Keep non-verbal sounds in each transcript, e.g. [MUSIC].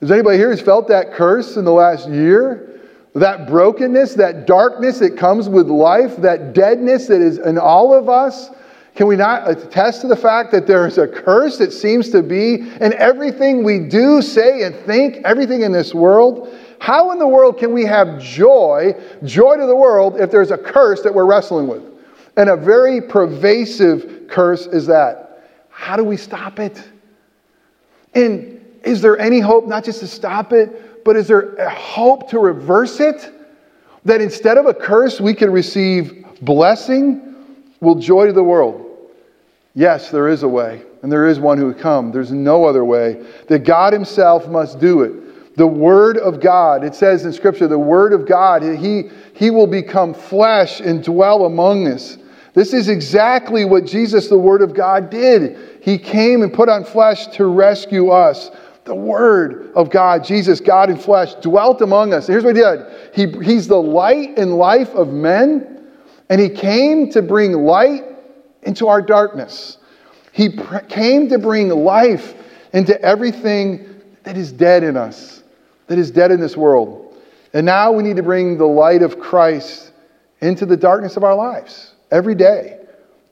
Is anybody here who's felt that curse in the last year? That brokenness, that darkness that comes with life, that deadness that is in all of us? Can we not attest to the fact that there is a curse that seems to be in everything we do, say, and think, everything in this world? How in the world can we have joy, joy to the world, if there's a curse that we're wrestling with? And a very pervasive curse is that. How do we stop it? And is there any hope, not just to stop it, but is there a hope to reverse it? That instead of a curse, we can receive blessing? Will joy to the world? Yes, there is a way, and there is one who would come. There's no other way. That God Himself must do it the Word of God. It says in Scripture, the Word of God, He, he will become flesh and dwell among us. This is exactly what Jesus, the Word of God, did. He came and put on flesh to rescue us. The Word of God, Jesus, God in flesh, dwelt among us. Here's what He did he, He's the light and life of men, and He came to bring light into our darkness. He pr- came to bring life into everything that is dead in us that is dead in this world. And now we need to bring the light of Christ into the darkness of our lives every day.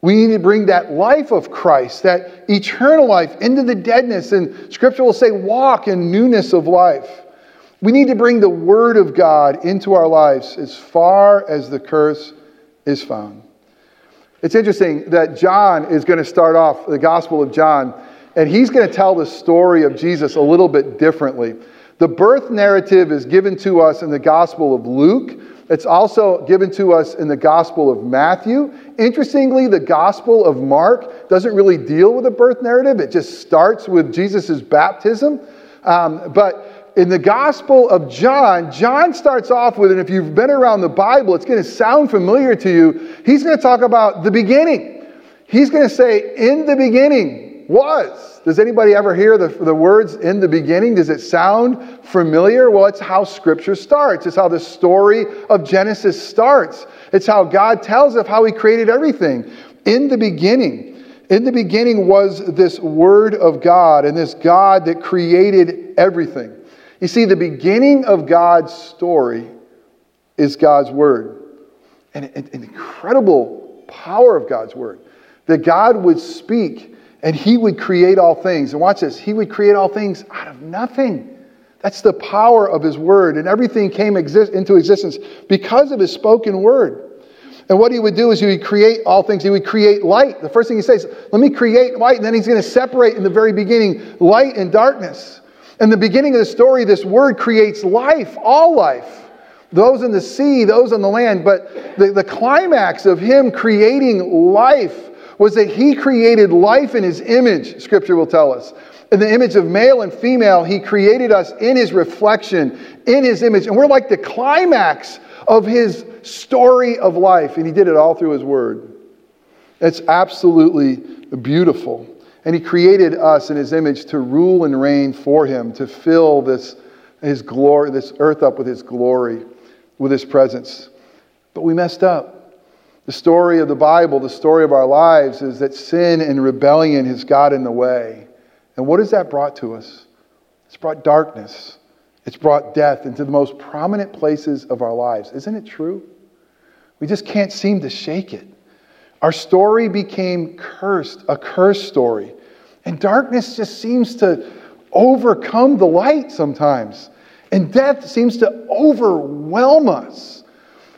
We need to bring that life of Christ, that eternal life, into the deadness. And Scripture will say, walk in newness of life. We need to bring the Word of God into our lives as far as the curse is found. It's interesting that John is going to start off the Gospel of John, and he's going to tell the story of Jesus a little bit differently. The birth narrative is given to us in the Gospel of Luke. It's also given to us in the Gospel of Matthew. Interestingly, the Gospel of Mark doesn't really deal with the birth narrative, it just starts with Jesus' baptism. Um, but in the Gospel of John, John starts off with, and if you've been around the Bible, it's going to sound familiar to you. He's going to talk about the beginning. He's going to say, In the beginning was. Does anybody ever hear the, the words in the beginning? Does it sound familiar? Well, it's how Scripture starts. It's how the story of Genesis starts. It's how God tells of how He created everything. In the beginning, in the beginning was this Word of God and this God that created everything. You see, the beginning of God's story is God's Word. And an incredible power of God's Word. That God would speak and he would create all things. And watch this, he would create all things out of nothing. That's the power of his word. And everything came exist- into existence because of his spoken word. And what he would do is he would create all things. He would create light. The first thing he says, let me create light. And then he's going to separate in the very beginning light and darkness. In the beginning of the story, this word creates life, all life. Those in the sea, those on the land. But the, the climax of him creating life was that he created life in his image, scripture will tell us. In the image of male and female, he created us in his reflection, in his image. And we're like the climax of his story of life. And he did it all through his word. It's absolutely beautiful. And he created us in his image to rule and reign for him, to fill this, his glory, this earth up with his glory, with his presence. But we messed up. The story of the Bible, the story of our lives, is that sin and rebellion has got in the way. And what has that brought to us? It's brought darkness. It's brought death into the most prominent places of our lives. Isn't it true? We just can't seem to shake it. Our story became cursed, a cursed story. And darkness just seems to overcome the light sometimes. And death seems to overwhelm us.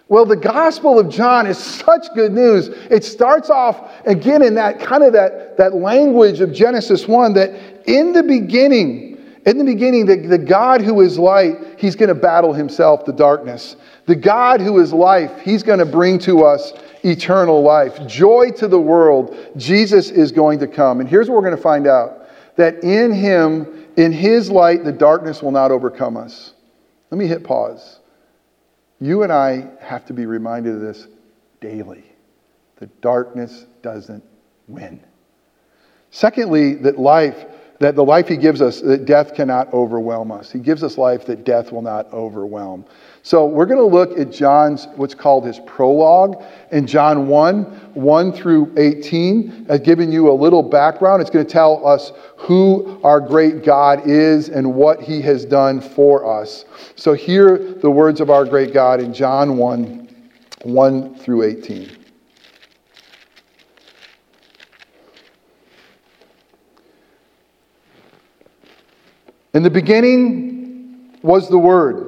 Well, the Gospel of John is such good news. It starts off again in that kind of that, that language of Genesis 1 that in the beginning, in the beginning, the, the God who is light, he's going to battle himself, the darkness. The God who is life, he's going to bring to us eternal life. Joy to the world. Jesus is going to come. And here's what we're going to find out that in him, in his light, the darkness will not overcome us. Let me hit pause. You and I have to be reminded of this daily. The darkness doesn't win. Secondly, that life, that the life he gives us, that death cannot overwhelm us. He gives us life that death will not overwhelm. So we're going to look at John's, what's called his prologue in John 1, 1 through 18. Uh, I've given you a little background. It's going to tell us who our great God is and what he has done for us. So hear the words of our great God in John 1, 1 through 18. In the beginning was the Word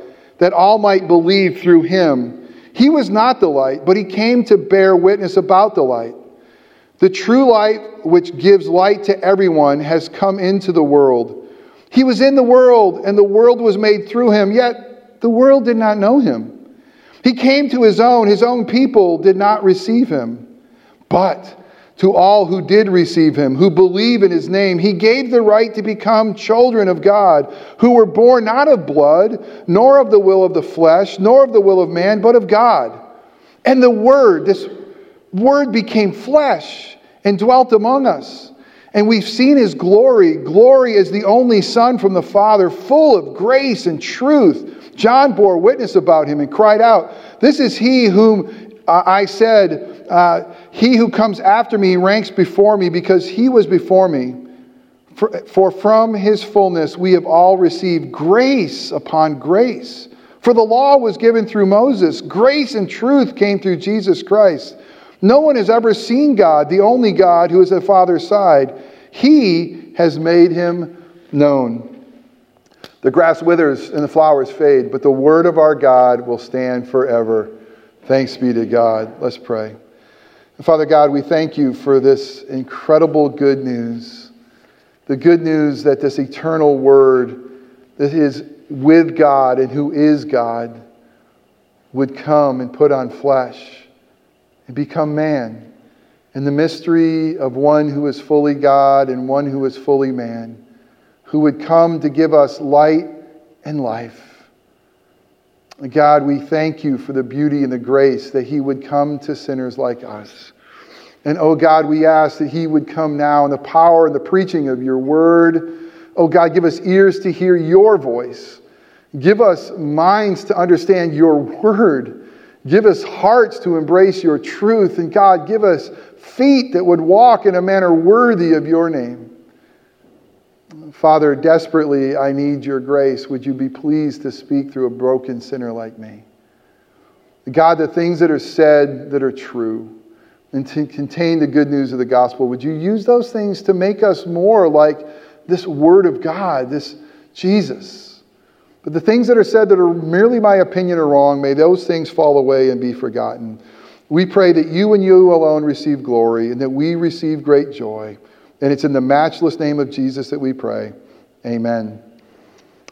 that all might believe through him. He was not the light, but he came to bear witness about the light. The true light, which gives light to everyone, has come into the world. He was in the world, and the world was made through him, yet the world did not know him. He came to his own, his own people did not receive him. But to all who did receive him, who believe in his name, he gave the right to become children of God, who were born not of blood, nor of the will of the flesh, nor of the will of man, but of God. And the Word, this Word became flesh and dwelt among us. And we've seen his glory. Glory as the only Son from the Father, full of grace and truth. John bore witness about him and cried out, This is he whom I said, uh, He who comes after me ranks before me because he was before me. For, for from his fullness we have all received grace upon grace. For the law was given through Moses, grace and truth came through Jesus Christ. No one has ever seen God, the only God who is at the Father's side. He has made him known. The grass withers and the flowers fade, but the word of our God will stand forever. Thanks be to God. Let's pray. Father God, we thank you for this incredible good news. The good news that this eternal word that is with God and who is God would come and put on flesh and become man. And the mystery of one who is fully God and one who is fully man, who would come to give us light and life. God, we thank you for the beauty and the grace that He would come to sinners like us. And oh God, we ask that He would come now in the power and the preaching of your word. Oh God, give us ears to hear your voice. Give us minds to understand your word. Give us hearts to embrace your truth. And God, give us feet that would walk in a manner worthy of your name. Father, desperately I need your grace. Would you be pleased to speak through a broken sinner like me? God, the things that are said that are true and to contain the good news of the gospel, would you use those things to make us more like this Word of God, this Jesus? But the things that are said that are merely my opinion are wrong, may those things fall away and be forgotten. We pray that you and you alone receive glory and that we receive great joy. And it's in the matchless name of Jesus that we pray. Amen.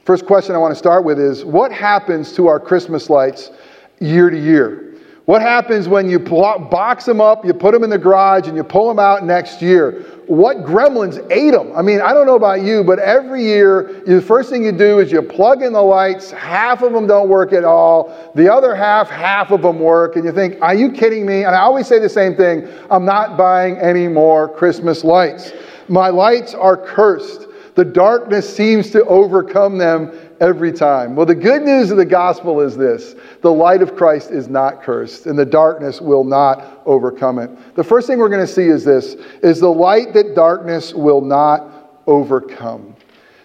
First question I want to start with is what happens to our Christmas lights year to year? What happens when you box them up, you put them in the garage, and you pull them out next year? What gremlins ate them? I mean, I don't know about you, but every year, the first thing you do is you plug in the lights. Half of them don't work at all. The other half, half of them work. And you think, are you kidding me? And I always say the same thing I'm not buying any more Christmas lights. My lights are cursed. The darkness seems to overcome them every time. Well, the good news of the gospel is this the light of Christ is not cursed, and the darkness will not overcome it. The first thing we're going to see is this is the light that darkness will not overcome.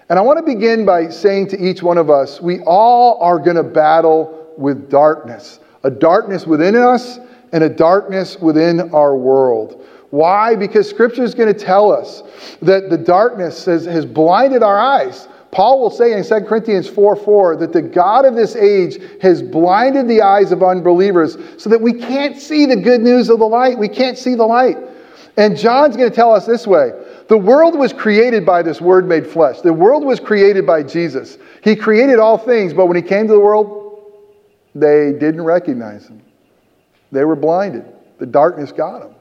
And I want to begin by saying to each one of us, we all are going to battle with darkness, a darkness within us and a darkness within our world. Why? Because Scripture is going to tell us that the darkness has, has blinded our eyes. Paul will say in 2 Corinthians 4 4 that the God of this age has blinded the eyes of unbelievers so that we can't see the good news of the light. We can't see the light. And John's going to tell us this way the world was created by this word made flesh, the world was created by Jesus. He created all things, but when he came to the world, They didn't recognize him. They were blinded. The darkness got them.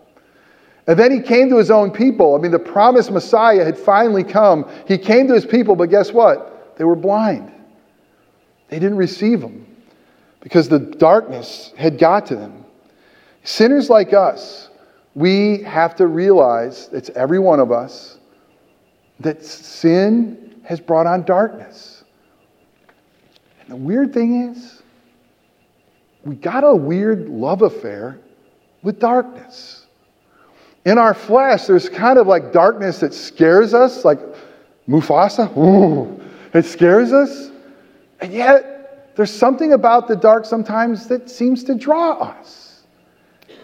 And then he came to his own people. I mean, the promised Messiah had finally come. He came to his people, but guess what? They were blind. They didn't receive him because the darkness had got to them. Sinners like us, we have to realize, it's every one of us, that sin has brought on darkness. And the weird thing is, we got a weird love affair with darkness. In our flesh, there's kind of like darkness that scares us, like Mufasa. Ooh, it scares us. And yet, there's something about the dark sometimes that seems to draw us.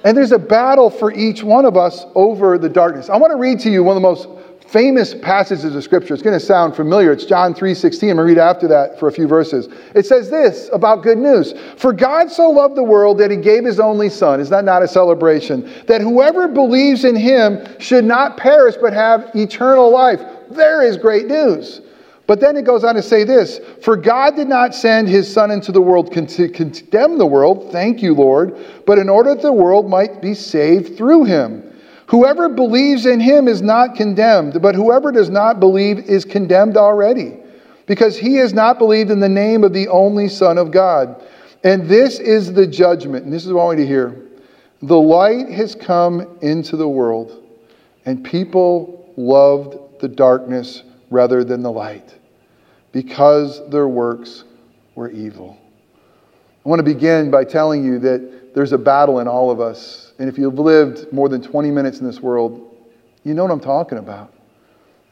And there's a battle for each one of us over the darkness. I want to read to you one of the most famous passages of scripture. It's going to sound familiar. It's John 3:16. I'm going to read after that for a few verses. It says this about good news. For God so loved the world that he gave his only son. Is that not a celebration? That whoever believes in him should not perish but have eternal life. There is great news. But then it goes on to say this For God did not send his Son into the world to condemn the world, thank you, Lord, but in order that the world might be saved through him. Whoever believes in him is not condemned, but whoever does not believe is condemned already, because he has not believed in the name of the only Son of God. And this is the judgment, and this is what I want you to hear. The light has come into the world, and people loved the darkness rather than the light, because their works were evil. I want to begin by telling you that there's a battle in all of us and if you've lived more than 20 minutes in this world, you know what I'm talking about.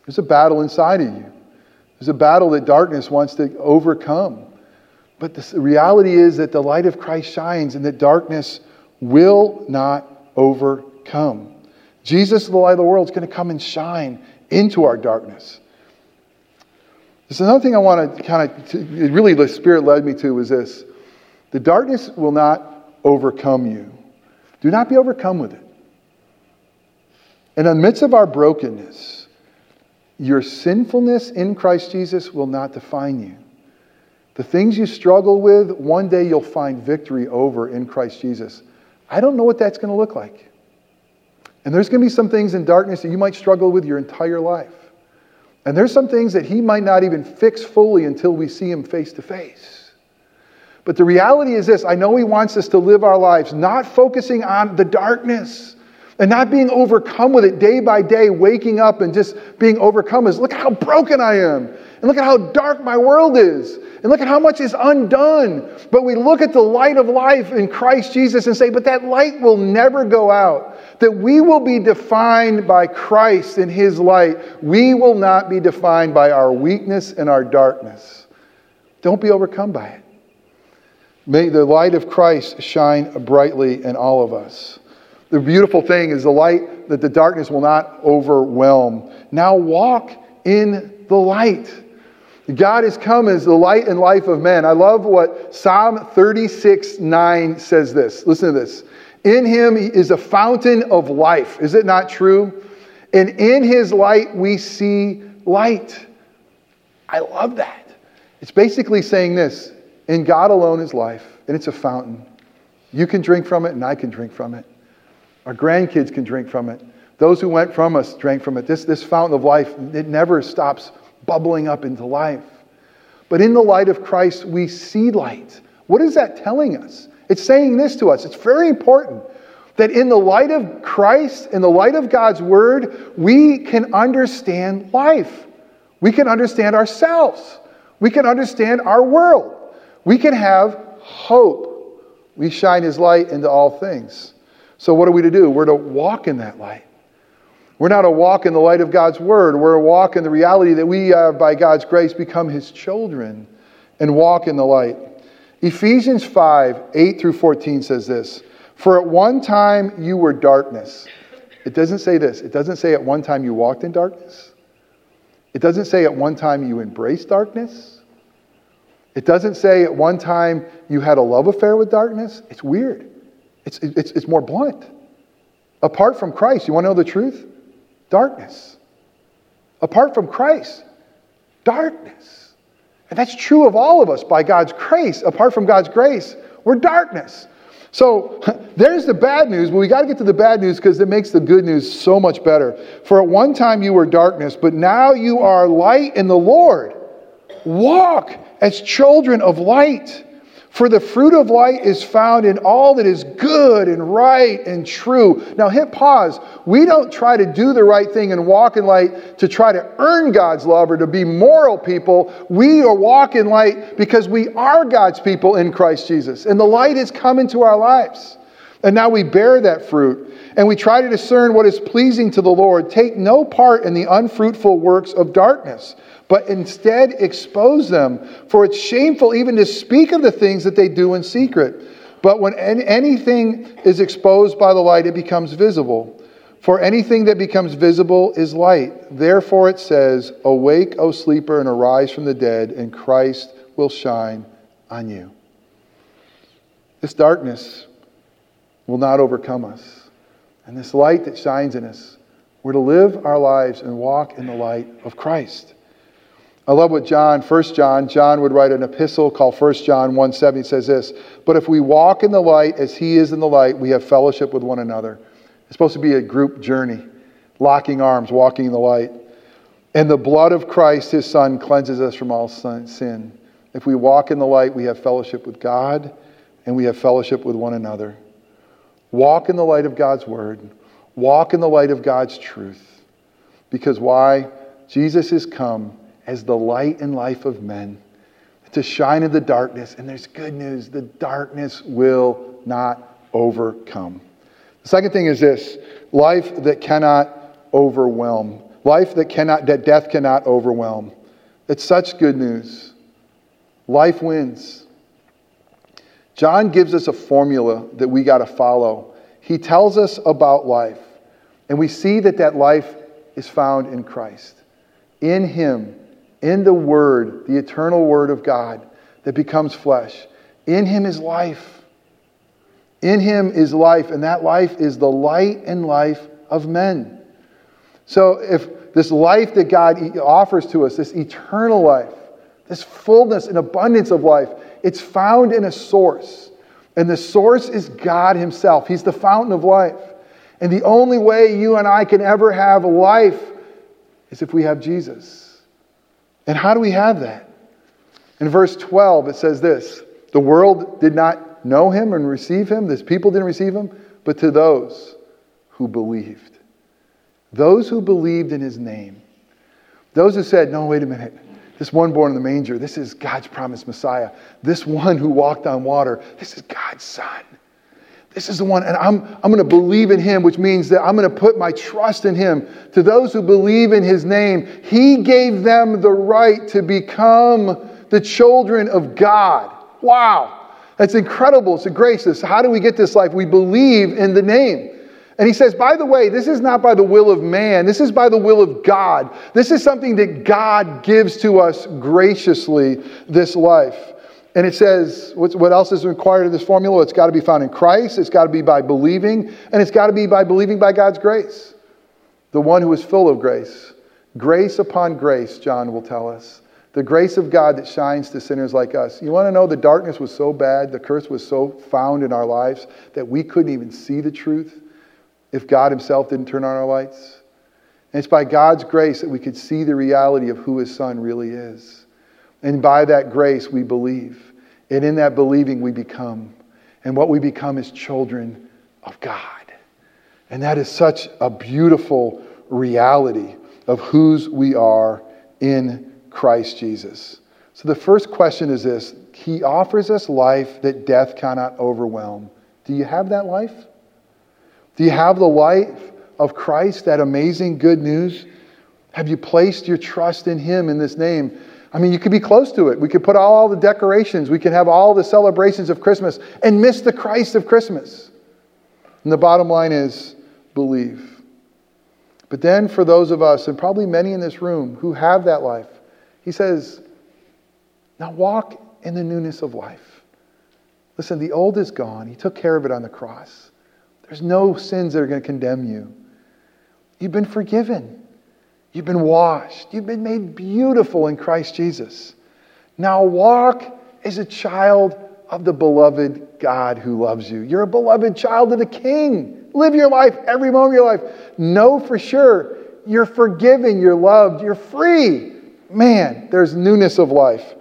There's a battle inside of you. There's a battle that darkness wants to overcome. But the reality is that the light of Christ shines and that darkness will not overcome. Jesus, the light of the world, is going to come and shine into our darkness. There's another thing I want to kind of, really, the Spirit led me to was this the darkness will not overcome you. Do not be overcome with it. In the midst of our brokenness, your sinfulness in Christ Jesus will not define you. The things you struggle with, one day you'll find victory over in Christ Jesus. I don't know what that's going to look like. And there's going to be some things in darkness that you might struggle with your entire life. And there's some things that He might not even fix fully until we see Him face to face. But the reality is this I know He wants us to live our lives not focusing on the darkness and not being overcome with it day by day, waking up and just being overcome as look at how broken I am. And look at how dark my world is. And look at how much is undone. But we look at the light of life in Christ Jesus and say, but that light will never go out. That we will be defined by Christ in His light. We will not be defined by our weakness and our darkness. Don't be overcome by it. May the light of Christ shine brightly in all of us. The beautiful thing is the light that the darkness will not overwhelm. Now walk in the light. God has come as the light and life of men. I love what Psalm 36 9 says this. Listen to this. In him is a fountain of life. Is it not true? And in his light we see light. I love that. It's basically saying this in God alone is life, and it's a fountain. You can drink from it, and I can drink from it. Our grandkids can drink from it. Those who went from us drank from it. This, this fountain of life, it never stops bubbling up into life. But in the light of Christ, we see light. What is that telling us? It's saying this to us. It's very important that in the light of Christ, in the light of God's word, we can understand life. We can understand ourselves. We can understand our world. We can have hope. We shine his light into all things. So, what are we to do? We're to walk in that light. We're not to walk in the light of God's word. We're to walk in the reality that we have, by God's grace, become his children and walk in the light. Ephesians 5 8 through 14 says this For at one time you were darkness. It doesn't say this. It doesn't say at one time you walked in darkness. It doesn't say at one time you embraced darkness. It doesn't say at one time you had a love affair with darkness. It's weird. It's, it's, it's more blunt. Apart from Christ, you want to know the truth? Darkness. Apart from Christ, darkness. And that's true of all of us by God's grace. Apart from God's grace, We're darkness. So [LAUGHS] there's the bad news, but we got to get to the bad news because it makes the good news so much better. For at one time you were darkness, but now you are light in the Lord. Walk as children of light. For the fruit of light is found in all that is good and right and true. Now, hit pause. We don't try to do the right thing and walk in light to try to earn God's love or to be moral people. We are walk in light because we are God's people in Christ Jesus. And the light has come into our lives. And now we bear that fruit. And we try to discern what is pleasing to the Lord. Take no part in the unfruitful works of darkness but instead expose them. For it's shameful even to speak of the things that they do in secret. But when anything is exposed by the light, it becomes visible. For anything that becomes visible is light. Therefore it says, Awake, O sleeper, and arise from the dead, and Christ will shine on you. This darkness will not overcome us. And this light that shines in us, we're to live our lives and walk in the light of Christ. I love what John, 1 John, John would write an epistle called 1 John 1 7. He says this, But if we walk in the light as he is in the light, we have fellowship with one another. It's supposed to be a group journey, locking arms, walking in the light. And the blood of Christ, his son, cleanses us from all sin. If we walk in the light, we have fellowship with God and we have fellowship with one another. Walk in the light of God's word. Walk in the light of God's truth. Because why? Jesus has come as the light and life of men to shine in the darkness. And there's good news the darkness will not overcome. The second thing is this life that cannot overwhelm. Life that cannot that death cannot overwhelm. It's such good news. Life wins. John gives us a formula that we got to follow. He tells us about life, and we see that that life is found in Christ. In him in the Word, the eternal Word of God that becomes flesh. In Him is life. In Him is life, and that life is the light and life of men. So, if this life that God offers to us, this eternal life, this fullness and abundance of life, it's found in a source. And the source is God Himself. He's the fountain of life. And the only way you and I can ever have life is if we have Jesus. And how do we have that? In verse 12, it says this The world did not know him and receive him, this people didn't receive him, but to those who believed. Those who believed in his name. Those who said, No, wait a minute. This one born in the manger, this is God's promised Messiah. This one who walked on water, this is God's son. This is the one, and I'm, I'm going to believe in him, which means that I'm going to put my trust in him. To those who believe in his name, he gave them the right to become the children of God. Wow. That's incredible. It's a grace. How do we get this life? We believe in the name. And he says, by the way, this is not by the will of man. This is by the will of God. This is something that God gives to us graciously, this life. And it says, what else is required of this formula? It's got to be found in Christ, it's got to be by believing, and it's got to be by believing by God's grace. The one who is full of grace. Grace upon grace, John will tell us. The grace of God that shines to sinners like us. You want to know the darkness was so bad, the curse was so found in our lives that we couldn't even see the truth if God Himself didn't turn on our lights? And it's by God's grace that we could see the reality of who His Son really is. And by that grace, we believe. And in that believing, we become. And what we become is children of God. And that is such a beautiful reality of whose we are in Christ Jesus. So the first question is this He offers us life that death cannot overwhelm. Do you have that life? Do you have the life of Christ, that amazing good news? Have you placed your trust in Him in this name? I mean, you could be close to it. We could put all the decorations, we could have all the celebrations of Christmas and miss the Christ of Christmas. And the bottom line is believe. But then, for those of us, and probably many in this room who have that life, he says, now walk in the newness of life. Listen, the old is gone. He took care of it on the cross. There's no sins that are going to condemn you. You've been forgiven. You've been washed. You've been made beautiful in Christ Jesus. Now walk as a child of the beloved God who loves you. You're a beloved child of the King. Live your life every moment of your life. Know for sure you're forgiven, you're loved, you're free. Man, there's newness of life.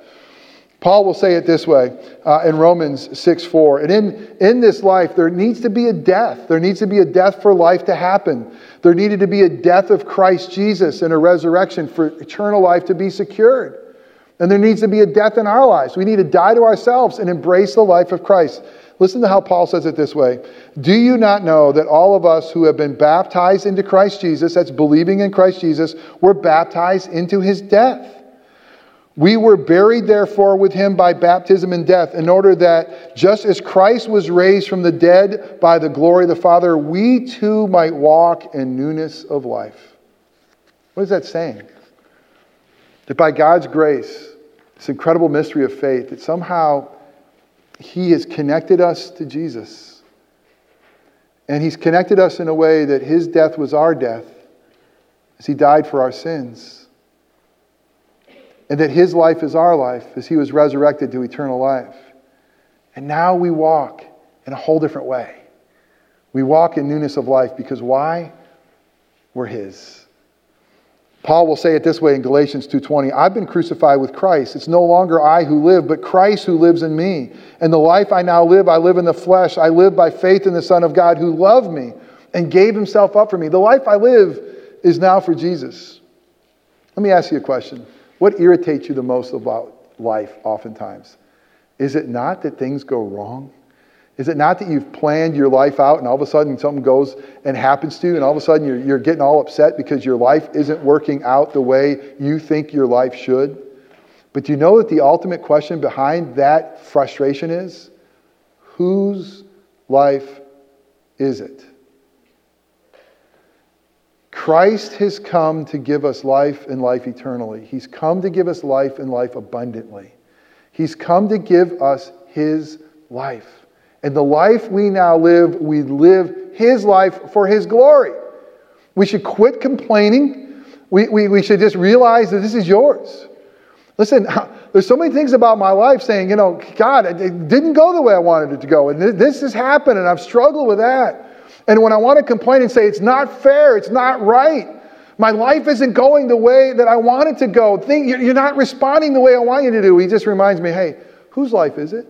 Paul will say it this way uh, in Romans 6 4. And in, in this life, there needs to be a death. There needs to be a death for life to happen. There needed to be a death of Christ Jesus and a resurrection for eternal life to be secured. And there needs to be a death in our lives. We need to die to ourselves and embrace the life of Christ. Listen to how Paul says it this way Do you not know that all of us who have been baptized into Christ Jesus, that's believing in Christ Jesus, were baptized into his death? We were buried, therefore, with him by baptism and death, in order that just as Christ was raised from the dead by the glory of the Father, we too might walk in newness of life. What is that saying? That by God's grace, this incredible mystery of faith, that somehow he has connected us to Jesus. And he's connected us in a way that his death was our death, as he died for our sins and that his life is our life as he was resurrected to eternal life. And now we walk in a whole different way. We walk in newness of life because why? We're his. Paul will say it this way in Galatians 2:20, I've been crucified with Christ. It's no longer I who live, but Christ who lives in me. And the life I now live, I live in the flesh. I live by faith in the Son of God who loved me and gave himself up for me. The life I live is now for Jesus. Let me ask you a question. What irritates you the most about life, oftentimes? Is it not that things go wrong? Is it not that you've planned your life out and all of a sudden something goes and happens to you and all of a sudden you're, you're getting all upset because your life isn't working out the way you think your life should? But do you know that the ultimate question behind that frustration is whose life is it? Christ has come to give us life and life eternally. He's come to give us life and life abundantly. He's come to give us His life. And the life we now live, we live His life for His glory. We should quit complaining. We, we, we should just realize that this is yours. Listen, [LAUGHS] there's so many things about my life saying, you know, God, it didn't go the way I wanted it to go. And this has happened, and I've struggled with that. And when I want to complain and say, it's not fair, it's not right, my life isn't going the way that I want it to go, think, you're not responding the way I want you to do, he just reminds me, hey, whose life is it?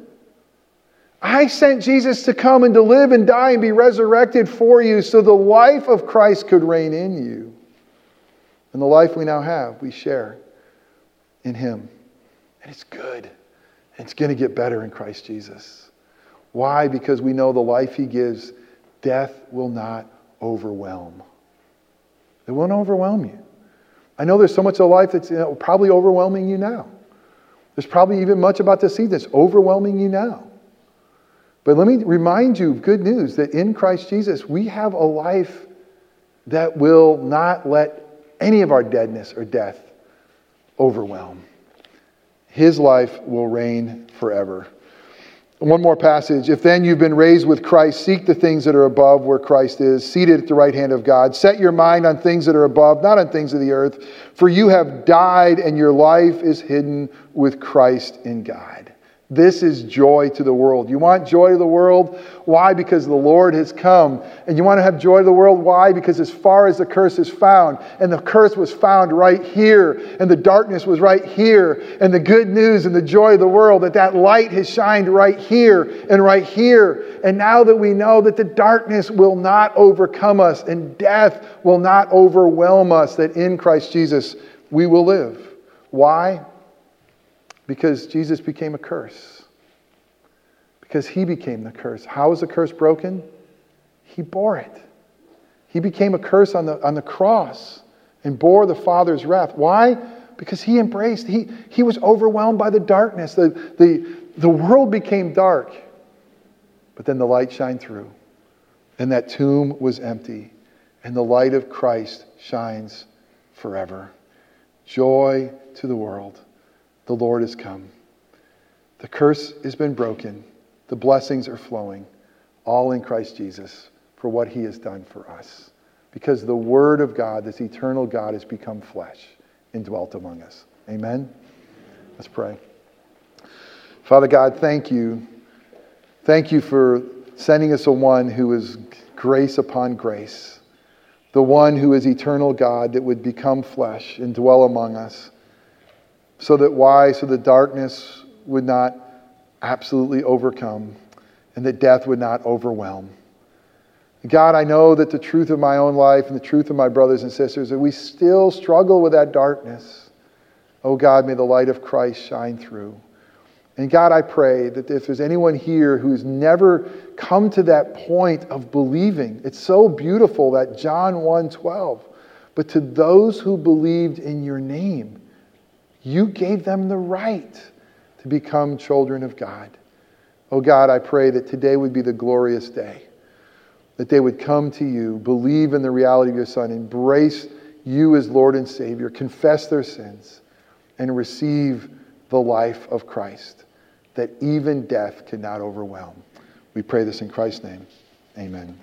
I sent Jesus to come and to live and die and be resurrected for you so the life of Christ could reign in you. And the life we now have, we share in Him. And it's good. It's going to get better in Christ Jesus. Why? Because we know the life He gives death will not overwhelm. It won't overwhelm you. I know there's so much of life that's you know, probably overwhelming you now. There's probably even much about the seed that's overwhelming you now. But let me remind you of good news that in Christ Jesus, we have a life that will not let any of our deadness or death overwhelm. His life will reign forever. One more passage. If then you've been raised with Christ, seek the things that are above where Christ is, seated at the right hand of God. Set your mind on things that are above, not on things of the earth. For you have died, and your life is hidden with Christ in God. This is joy to the world. You want joy to the world? Why? Because the Lord has come. And you want to have joy to the world? Why? Because as far as the curse is found, and the curse was found right here, and the darkness was right here, and the good news and the joy of the world, that that light has shined right here and right here. And now that we know that the darkness will not overcome us and death will not overwhelm us, that in Christ Jesus we will live. Why? Because Jesus became a curse. Because he became the curse. How was the curse broken? He bore it. He became a curse on the, on the cross and bore the Father's wrath. Why? Because he embraced, he, he was overwhelmed by the darkness. The, the, the world became dark, but then the light shined through. And that tomb was empty, and the light of Christ shines forever. Joy to the world. The Lord has come. The curse has been broken. The blessings are flowing, all in Christ Jesus for what he has done for us. Because the Word of God, this eternal God, has become flesh and dwelt among us. Amen? Let's pray. Father God, thank you Thank you for sending us a one who is grace upon grace, the one who is eternal God that would become flesh and dwell among us. So that why? So that darkness would not absolutely overcome and that death would not overwhelm. God, I know that the truth of my own life and the truth of my brothers and sisters, that we still struggle with that darkness. Oh God, may the light of Christ shine through. And God, I pray that if there's anyone here who's never come to that point of believing, it's so beautiful that John 1 12. But to those who believed in your name, you gave them the right to become children of God. Oh God, I pray that today would be the glorious day, that they would come to you, believe in the reality of your Son, embrace you as Lord and Savior, confess their sins, and receive the life of Christ that even death cannot overwhelm. We pray this in Christ's name. Amen.